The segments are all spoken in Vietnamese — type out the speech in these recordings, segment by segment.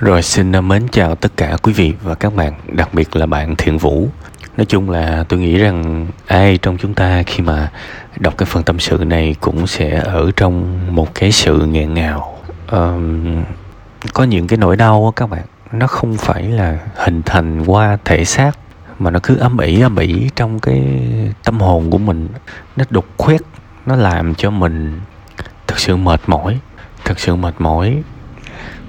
Rồi xin mến chào tất cả quý vị và các bạn, đặc biệt là bạn Thiện Vũ. Nói chung là tôi nghĩ rằng ai trong chúng ta khi mà đọc cái phần tâm sự này cũng sẽ ở trong một cái sự nghẹn ngào. Um, có những cái nỗi đau các bạn, nó không phải là hình thành qua thể xác mà nó cứ âm ỉ âm ỉ trong cái tâm hồn của mình nó đục khoét nó làm cho mình thực sự mệt mỏi thực sự mệt mỏi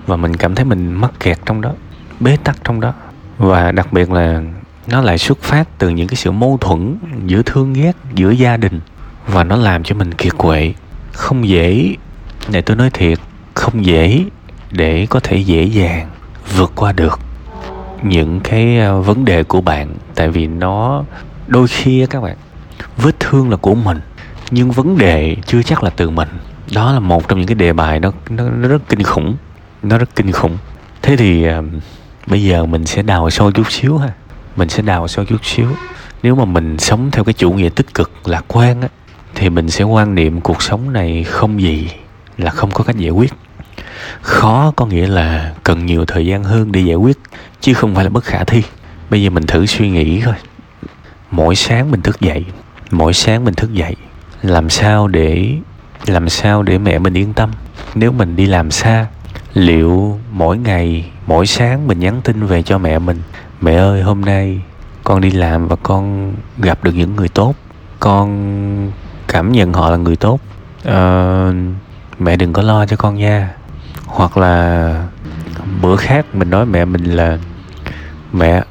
và mình cảm thấy mình mắc kẹt trong đó bế tắc trong đó. Và đặc biệt là nó lại xuất phát từ những cái sự mâu thuẫn giữa thương ghét giữa gia đình. Và nó làm cho mình kiệt quệ. Không dễ này tôi nói thiệt không dễ để có thể dễ dàng vượt qua được những cái à, vấn đề của bạn. Tại vì nó đôi khi các bạn vết thương là của mình nhưng vấn đề chưa chắc là từ mình. Đó là một trong những cái đề bài nó nó, nó rất kinh khủng nó rất kinh khủng. Thế thì uh, bây giờ mình sẽ đào sâu chút xíu ha. Mình sẽ đào sâu chút xíu. Nếu mà mình sống theo cái chủ nghĩa tích cực lạc quan á thì mình sẽ quan niệm cuộc sống này không gì là không có cách giải quyết. Khó có nghĩa là cần nhiều thời gian hơn để giải quyết chứ không phải là bất khả thi. Bây giờ mình thử suy nghĩ thôi mỗi sáng mình thức dậy mỗi sáng mình thức dậy làm sao để làm sao để mẹ mình yên tâm? Nếu mình đi làm xa liệu mỗi ngày mỗi sáng mình nhắn tin về cho mẹ mình mẹ ơi hôm nay con đi làm và con gặp được những người tốt. Con cảm nhận họ là người tốt. À, mẹ đừng có lo cho con nha. Hoặc là bữa khác mình nói mẹ mình là mẹ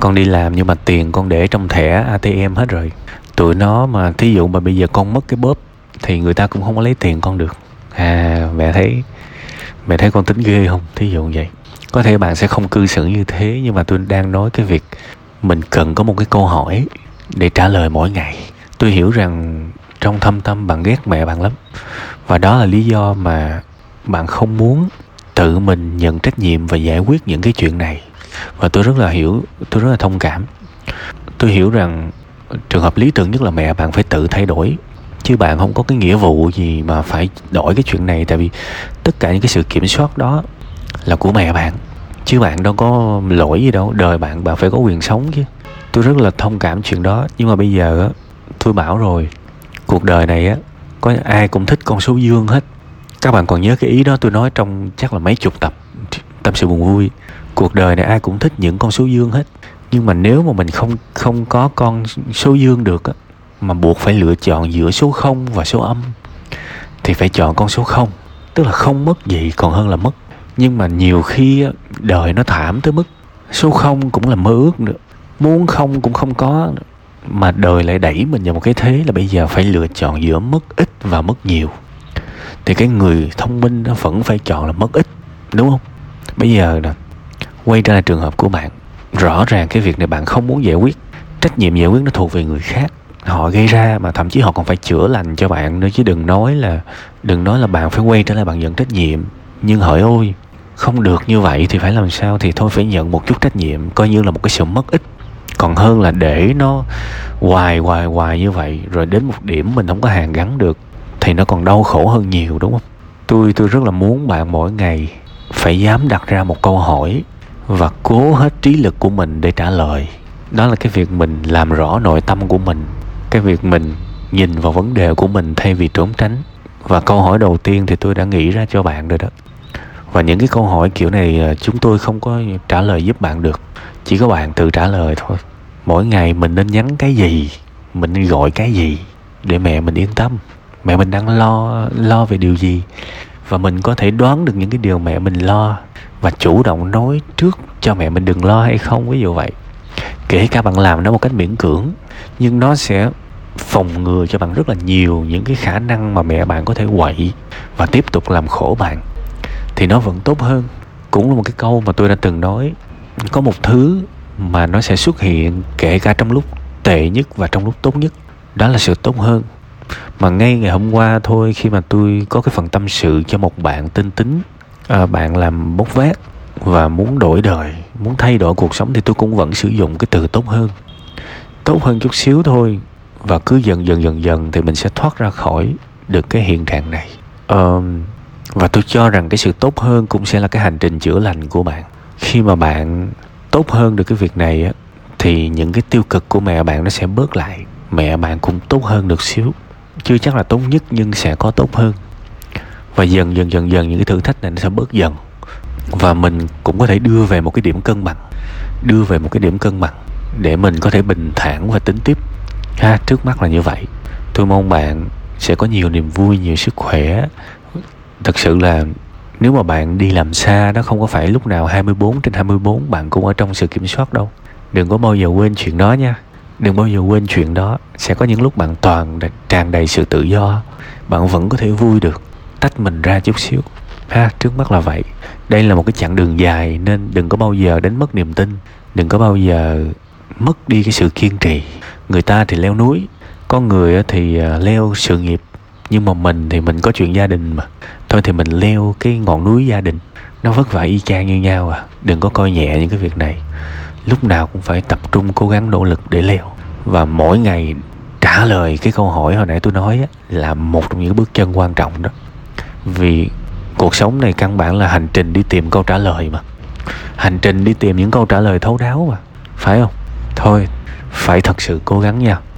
con đi làm nhưng mà tiền con để trong thẻ ATM hết rồi. Tụi nó mà thí dụ mà bây giờ con mất cái bóp thì người ta cũng không có lấy tiền con được. À mẹ thấy mẹ thấy con tính ghê không? Thí dụ vậy. Có thể bạn sẽ không cư xử như thế, nhưng mà tôi đang nói cái việc mình cần có một cái câu hỏi để trả lời mỗi ngày. Tôi hiểu rằng trong thâm tâm bạn ghét mẹ bạn lắm. Và đó là lý do mà bạn không muốn tự mình nhận trách nhiệm và giải quyết những cái chuyện này. Và tôi rất là hiểu, tôi rất là thông cảm. Tôi hiểu rằng trường hợp lý tưởng nhất là mẹ bạn phải tự thay đổi chứ bạn không có cái nghĩa vụ gì mà phải đổi cái chuyện này. Tại vì tất cả những cái sự kiểm soát đó là của mẹ bạn, chứ bạn đâu có lỗi gì đâu. Đời bạn bạn phải có quyền sống chứ. Tôi rất là thông cảm chuyện đó. Nhưng mà bây giờ á, tôi bảo rồi, cuộc đời này á, có ai cũng thích con số dương hết. Các bạn còn nhớ cái ý đó tôi nói trong chắc là mấy chục tập, tâm sự buồn vui. Cuộc đời này ai cũng thích những con số dương hết. Nhưng mà nếu mà mình không không có con số dương được á mà buộc phải lựa chọn giữa số 0 và số âm. Thì phải chọn con số 0 tức là không mất gì còn hơn là mất. Nhưng mà nhiều khi đời nó thảm tới mức số 0 cũng là mơ ước nữa, muốn không cũng không có nữa. mà đời lại đẩy mình vào một cái thế là bây giờ phải lựa chọn giữa mất ít và mất nhiều. Thì cái người thông minh nó vẫn phải chọn là mất ít, đúng không? Bây giờ nè, quay trở lại trường hợp của bạn, rõ ràng cái việc này bạn không muốn giải quyết. Trách nhiệm giải quyết nó thuộc về người khác họ gây ra mà thậm chí họ còn phải chữa lành cho bạn nữa chứ đừng nói là, đừng nói là bạn phải quay trở lại bạn nhận trách nhiệm. Nhưng hỡi ôi, không được như vậy thì phải làm sao thì thôi phải nhận một chút trách nhiệm, coi như là một cái sự mất ích. Còn hơn là để nó hoài hoài hoài như vậy, rồi đến một điểm mình không có hàng gắn được, thì nó còn đau khổ hơn nhiều, đúng không? Tôi tôi rất là muốn bạn mỗi ngày phải dám đặt ra một câu hỏi và cố hết trí lực của mình để trả lời. Đó là cái việc mình làm rõ nội tâm của mình cái việc mình nhìn vào vấn đề của mình thay vì trốn tránh. Và câu hỏi đầu tiên thì tôi đã nghĩ ra cho bạn rồi đó. Và những cái câu hỏi kiểu này à, chúng tôi không có trả lời giúp bạn được. Chỉ có bạn tự trả lời thôi. Mỗi ngày mình nên nhắn cái gì? Mình nên gọi cái gì? Để mẹ mình yên tâm. Mẹ mình đang lo lo về điều gì? Và mình có thể đoán được những cái điều mẹ mình lo và chủ động nói trước cho mẹ mình đừng lo hay không, ví dụ vậy. Kể cả bạn làm nó một cách miễn cưỡng, nhưng nó sẽ phòng ngừa cho bạn rất là nhiều những cái khả năng mà mẹ bạn có thể quậy và tiếp tục làm khổ bạn thì nó vẫn tốt hơn. Cũng là một cái câu mà tôi đã từng nói có một thứ mà nó sẽ xuất hiện kể cả trong lúc tệ nhất và trong lúc tốt nhất đó là sự tốt hơn. Mà ngay ngày hôm qua thôi khi mà tôi có cái phần tâm sự cho một bạn tinh tính à, bạn làm bốc vác và muốn đổi đời muốn thay đổi cuộc sống thì tôi cũng vẫn sử dụng cái từ tốt hơn. Tốt hơn chút xíu thôi và cứ dần dần dần dần thì mình sẽ thoát ra khỏi được cái hiện trạng này. Um, và tôi cho rằng cái sự tốt hơn cũng sẽ là cái hành trình chữa lành của bạn. Khi mà bạn tốt hơn được cái việc này á thì những cái tiêu cực của mẹ bạn nó sẽ bớt lại. Mẹ bạn cũng tốt hơn được xíu. Chưa chắc là tốt nhất nhưng sẽ có tốt hơn. Và dần dần dần dần những cái thử thách này nó sẽ bớt dần. Và mình cũng có thể đưa về một cái điểm cân bằng. Đưa về một cái điểm cân bằng để mình có thể bình thản và tính tiếp ha, trước mắt là như vậy. Tôi mong bạn sẽ có nhiều niềm vui, nhiều sức khỏe. Thật sự là nếu mà bạn đi làm xa đó không có phải lúc nào 24 trên 24 bạn cũng ở trong sự kiểm soát đâu. Đừng có bao giờ quên chuyện đó nha. Đừng bao giờ quên chuyện đó. Sẽ có những lúc bạn toàn tràn đầy sự tự do. Bạn vẫn có thể vui được. Tách mình ra chút xíu. Ha, trước mắt là vậy. Đây là một cái chặng đường dài nên đừng có bao giờ đánh mất niềm tin. Đừng có bao giờ mất đi cái sự kiên trì. Người ta thì leo núi con người thì à, leo sự nghiệp nhưng mà mình thì mình có chuyện gia đình mà. Thôi thì mình leo cái ngọn núi gia đình. Nó vất vả y chang như nhau à đừng có coi nhẹ những cái việc này. Lúc nào cũng phải tập trung cố gắng nỗ lực để leo. Và mỗi ngày trả lời cái câu hỏi hồi nãy tôi nói á, là một trong những bước chân quan trọng đó. Vì cuộc sống này căn bản là hành trình đi tìm câu trả lời mà. Hành trình đi tìm những câu trả lời thấu đáo mà phải không? Thôi phải thật sự cố gắng nha.